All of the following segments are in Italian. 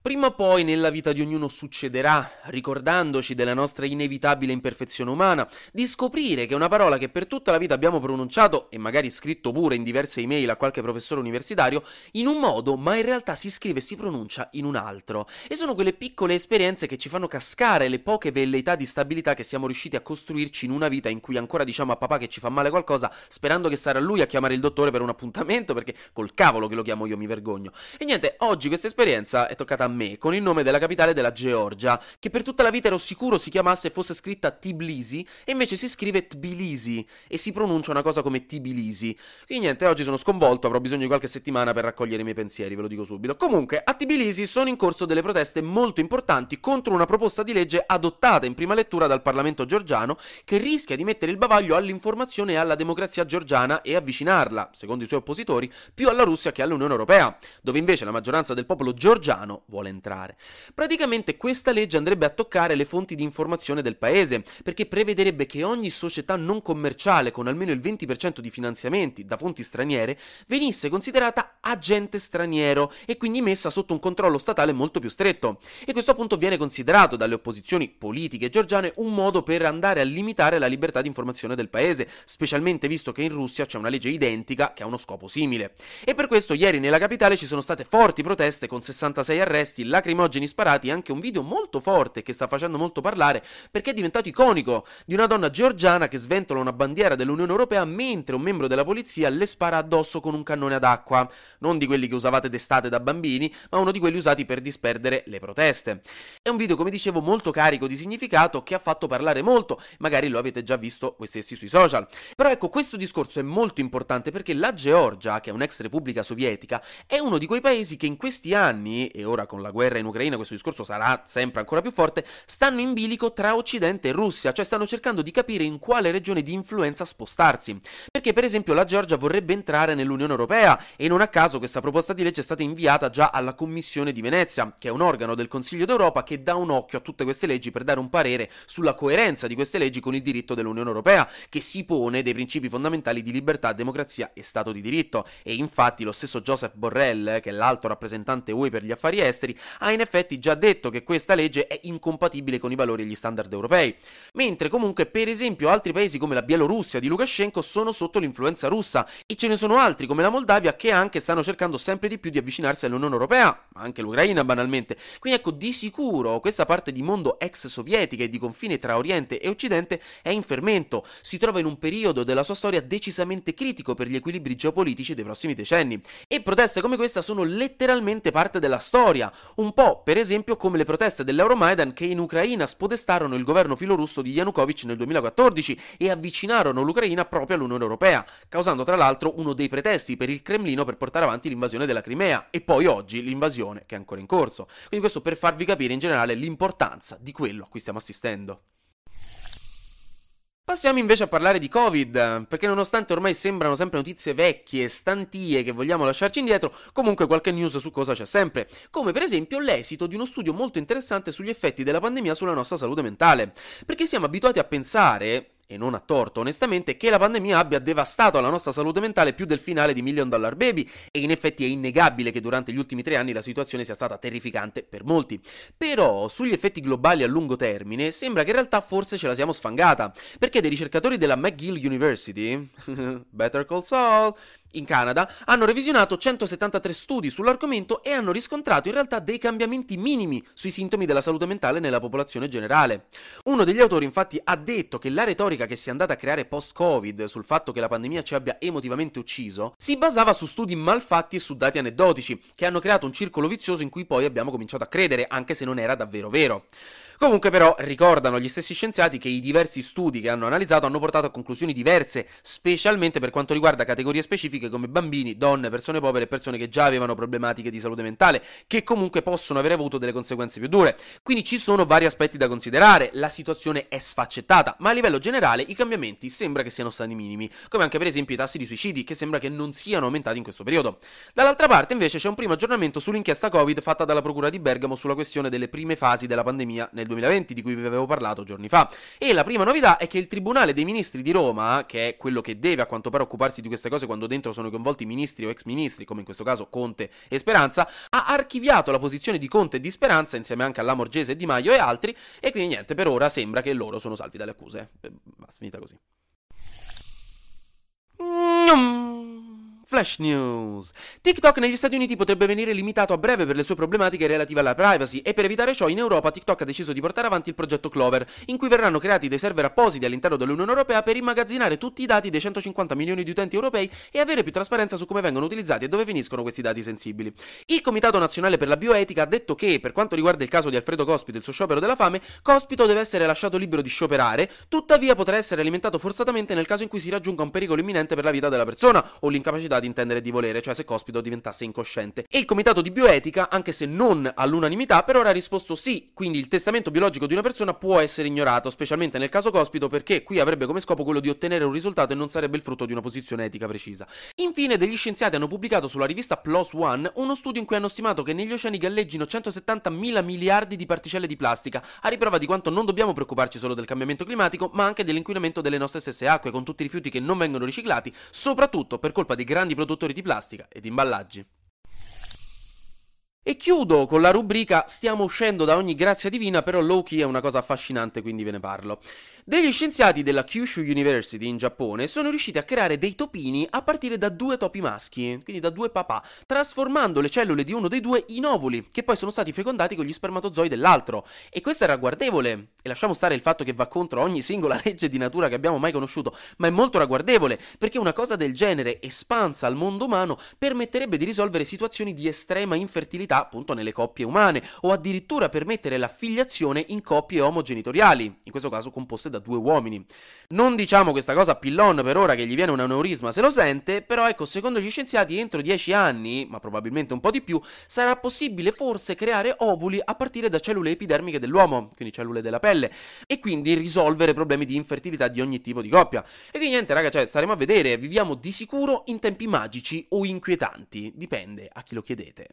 Prima o poi nella vita di ognuno succederà, ricordandoci della nostra inevitabile imperfezione umana, di scoprire che una parola che per tutta la vita abbiamo pronunciato e magari scritto pure in diverse email a qualche professore universitario in un modo, ma in realtà si scrive e si pronuncia in un altro. E sono quelle piccole esperienze che ci fanno cascare le poche velleità di stabilità che siamo riusciti a costruirci in una vita in cui ancora diciamo a papà che ci fa male qualcosa, sperando che sarà lui a chiamare il dottore per un appuntamento, perché col cavolo che lo chiamo io mi vergogno. E niente, oggi questa esperienza è toccata a me con il nome della capitale della Georgia, che per tutta la vita ero sicuro si chiamasse e fosse scritta Tbilisi, e invece si scrive Tbilisi, e si pronuncia una cosa come Tbilisi. Quindi niente, oggi sono sconvolto, avrò bisogno di qualche settimana per raccogliere i miei pensieri, ve lo dico subito. Comunque, a Tbilisi sono in corso delle proteste molto importanti contro una proposta di legge adottata in prima lettura dal Parlamento georgiano che rischia di mettere il bavaglio all'informazione e alla democrazia georgiana e avvicinarla, secondo i suoi oppositori, più alla Russia che all'Unione Europea, dove invece la maggioranza del popolo georgiano vuole vuole entrare. Praticamente questa legge andrebbe a toccare le fonti di informazione del paese, perché prevederebbe che ogni società non commerciale con almeno il 20% di finanziamenti da fonti straniere venisse considerata agente straniero e quindi messa sotto un controllo statale molto più stretto. E questo appunto viene considerato dalle opposizioni politiche georgiane un modo per andare a limitare la libertà di informazione del paese, specialmente visto che in Russia c'è una legge identica che ha uno scopo simile. E per questo ieri nella capitale ci sono state forti proteste con 66 arresti arresti, lacrimogeni sparati anche un video molto forte che sta facendo molto parlare perché è diventato iconico di una donna georgiana che sventola una bandiera dell'Unione Europea mentre un membro della polizia le spara addosso con un cannone ad acqua, non di quelli che usavate d'estate da bambini, ma uno di quelli usati per disperdere le proteste. È un video, come dicevo, molto carico di significato che ha fatto parlare molto, magari lo avete già visto voi stessi sui social. Però ecco, questo discorso è molto importante perché la Georgia, che è un'ex repubblica sovietica, è uno di quei paesi che in questi anni, e ora con la la guerra in Ucraina, questo discorso sarà sempre ancora più forte, stanno in bilico tra Occidente e Russia, cioè stanno cercando di capire in quale regione di influenza spostarsi. Perché per esempio la Georgia vorrebbe entrare nell'Unione Europea e non a caso questa proposta di legge è stata inviata già alla Commissione di Venezia, che è un organo del Consiglio d'Europa che dà un occhio a tutte queste leggi per dare un parere sulla coerenza di queste leggi con il diritto dell'Unione Europea, che si pone dei principi fondamentali di libertà, democrazia e Stato di diritto. E infatti lo stesso Joseph Borrell, che è l'alto rappresentante UE per gli affari esteri, ha in effetti già detto che questa legge è incompatibile con i valori e gli standard europei, mentre comunque per esempio altri paesi come la Bielorussia di Lukashenko sono sotto l'influenza russa. E ce ne sono altri come la Moldavia che anche stanno cercando sempre di più di avvicinarsi all'Unione Europea, ma anche l'Ucraina banalmente. Quindi ecco, di sicuro questa parte di mondo ex sovietica e di confine tra Oriente e Occidente è in fermento, si trova in un periodo della sua storia decisamente critico per gli equilibri geopolitici dei prossimi decenni. E proteste come questa sono letteralmente parte della storia, un po' per esempio come le proteste dell'Euromaidan che in Ucraina spodestarono il governo filorusso di Yanukovych nel 2014 e avvicinarono l'Ucraina proprio all'Unione Europea, causando tra l'altro uno dei pretesti per il Cremlino per portare avanti l'invasione della Crimea e poi oggi l'invasione che è ancora in corso. Quindi questo per farvi capire in generale l'importanza di quello a cui stiamo assistendo. Passiamo invece a parlare di Covid, perché nonostante ormai sembrano sempre notizie vecchie, stantie che vogliamo lasciarci indietro, comunque qualche news su cosa c'è sempre, come per esempio l'esito di uno studio molto interessante sugli effetti della pandemia sulla nostra salute mentale, perché siamo abituati a pensare, e non a torto onestamente, che la pandemia abbia devastato la nostra salute mentale più del finale di Million Dollar Baby e in effetti è innegabile che durante gli ultimi tre anni la situazione sia stata terrificante per molti. Però sugli effetti globali a lungo termine sembra che in realtà forse ce la siamo sfangata, perché dei ricercatori della McGill University, Better Call Saul, in Canada hanno revisionato 173 studi sull'argomento e hanno riscontrato in realtà dei cambiamenti minimi sui sintomi della salute mentale nella popolazione generale. Uno degli autori infatti ha detto che la retorica che si è andata a creare post-Covid sul fatto che la pandemia ci abbia emotivamente ucciso si basava su studi malfatti e su dati aneddotici, che hanno creato un circolo vizioso in cui poi abbiamo cominciato a credere, anche se non era davvero vero. Comunque però ricordano gli stessi scienziati che i diversi studi che hanno analizzato hanno portato a conclusioni diverse, specialmente per quanto riguarda categorie specifiche specifiche come bambini, donne, persone povere e persone che già avevano problematiche di salute mentale, che comunque possono avere avuto delle conseguenze più dure. Quindi ci sono vari aspetti da considerare, la situazione è sfaccettata, ma a livello generale i cambiamenti sembra che siano stati minimi, come anche per esempio i tassi di suicidi, che sembra che non siano aumentati in questo periodo. Dall'altra parte invece c'è un primo aggiornamento sull'inchiesta Covid fatta dalla Procura di Bergamo sulla questione delle prime fasi della pandemia nel 2020, di cui vi avevo parlato giorni fa. E la prima novità è che il Tribunale dei Ministri di Roma, che è quello che deve a quanto pare occuparsi di queste cose quando dentro sono coinvolti ministri o ex ministri, come in questo caso Conte e Speranza, ha archiviato la posizione di Conte e di Speranza insieme anche alla Morgese, Di Maio e altri, e quindi niente, per ora sembra che loro sono salvi dalle accuse. Eh, basta, finita così. Flash News. TikTok negli Stati Uniti potrebbe venire limitato a breve per le sue problematiche relative alla privacy e per evitare ciò in Europa TikTok ha deciso di portare avanti il progetto Clover, in cui verranno creati dei server appositi all'interno dell'Unione Europea per immagazzinare tutti i dati dei 150 milioni di utenti europei e avere più trasparenza su come vengono utilizzati e dove finiscono questi dati sensibili. Il Comitato Nazionale per la Bioetica ha detto che, per quanto riguarda il caso di Alfredo Cospito e il suo sciopero della fame, Cospito deve essere lasciato libero di scioperare, tuttavia potrà essere alimentato forzatamente nel caso in cui si raggiunga un pericolo imminente per la vita della persona o l'incapacità di intendere di volere, cioè se Cospito diventasse incosciente. E il comitato di bioetica, anche se non all'unanimità, per ora ha risposto sì, quindi il testamento biologico di una persona può essere ignorato, specialmente nel caso Cospito, perché qui avrebbe come scopo quello di ottenere un risultato e non sarebbe il frutto di una posizione etica precisa. Infine, degli scienziati hanno pubblicato sulla rivista PLOS ONE uno studio in cui hanno stimato che negli oceani galleggino 170 mila miliardi di particelle di plastica, a riprova di quanto non dobbiamo preoccuparci solo del cambiamento climatico, ma anche dell'inquinamento delle nostre stesse acque, con tutti i rifiuti che non vengono riciclati, soprattutto per colpa dei grandi produttori di plastica ed imballaggi. E chiudo con la rubrica Stiamo uscendo da ogni grazia divina, però low-key è una cosa affascinante, quindi ve ne parlo. Degli scienziati della Kyushu University in Giappone sono riusciti a creare dei topini a partire da due topi maschi, quindi da due papà, trasformando le cellule di uno dei due in ovuli, che poi sono stati fecondati con gli spermatozoi dell'altro. E questo è ragguardevole, e lasciamo stare il fatto che va contro ogni singola legge di natura che abbiamo mai conosciuto, ma è molto ragguardevole, perché una cosa del genere, espansa al mondo umano, permetterebbe di risolvere situazioni di estrema infertilità, appunto, nelle coppie umane, o addirittura permettere l'affiliazione in coppie omogenitoriali, in questo caso composte da da due uomini. Non diciamo questa cosa a Pillon per ora che gli viene un aneurisma se lo sente, però ecco, secondo gli scienziati entro 10 anni, ma probabilmente un po' di più, sarà possibile forse creare ovuli a partire da cellule epidermiche dell'uomo, quindi cellule della pelle, e quindi risolvere problemi di infertilità di ogni tipo di coppia. E quindi niente, raga, cioè, staremo a vedere, viviamo di sicuro in tempi magici o inquietanti, dipende a chi lo chiedete.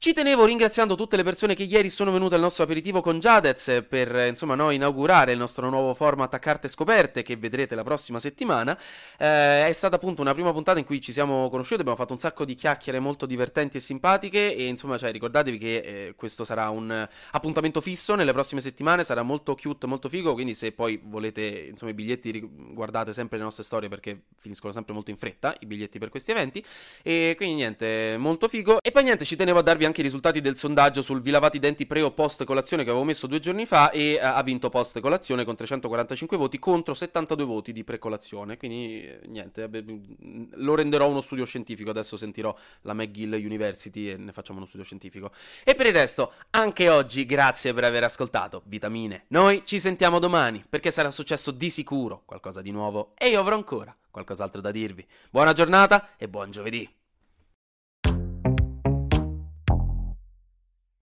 Ci tenevo ringraziando tutte le persone che ieri sono venute al nostro aperitivo con Jadez per insomma no, inaugurare il nostro nuovo format a carte scoperte che vedrete la prossima settimana. Eh, è stata appunto una prima puntata in cui ci siamo conosciuti, abbiamo fatto un sacco di chiacchiere molto divertenti e simpatiche e insomma cioè, ricordatevi che eh, questo sarà un appuntamento fisso nelle prossime settimane, sarà molto cute, molto figo, quindi se poi volete insomma i biglietti guardate sempre le nostre storie perché finiscono sempre molto in fretta i biglietti per questi eventi e quindi niente, molto figo e poi niente, ci tenevo a darvi anche i risultati del sondaggio sul vi lavate i denti pre o post colazione che avevo messo due giorni fa e uh, ha vinto post colazione con 345 voti contro 72 voti di pre colazione. Quindi eh, niente, vabbè, mm, lo renderò uno studio scientifico. Adesso sentirò la McGill University e ne facciamo uno studio scientifico. E per il resto, anche oggi, grazie per aver ascoltato Vitamine. Noi ci sentiamo domani perché sarà successo di sicuro qualcosa di nuovo e io avrò ancora qualcos'altro da dirvi. Buona giornata e buon giovedì.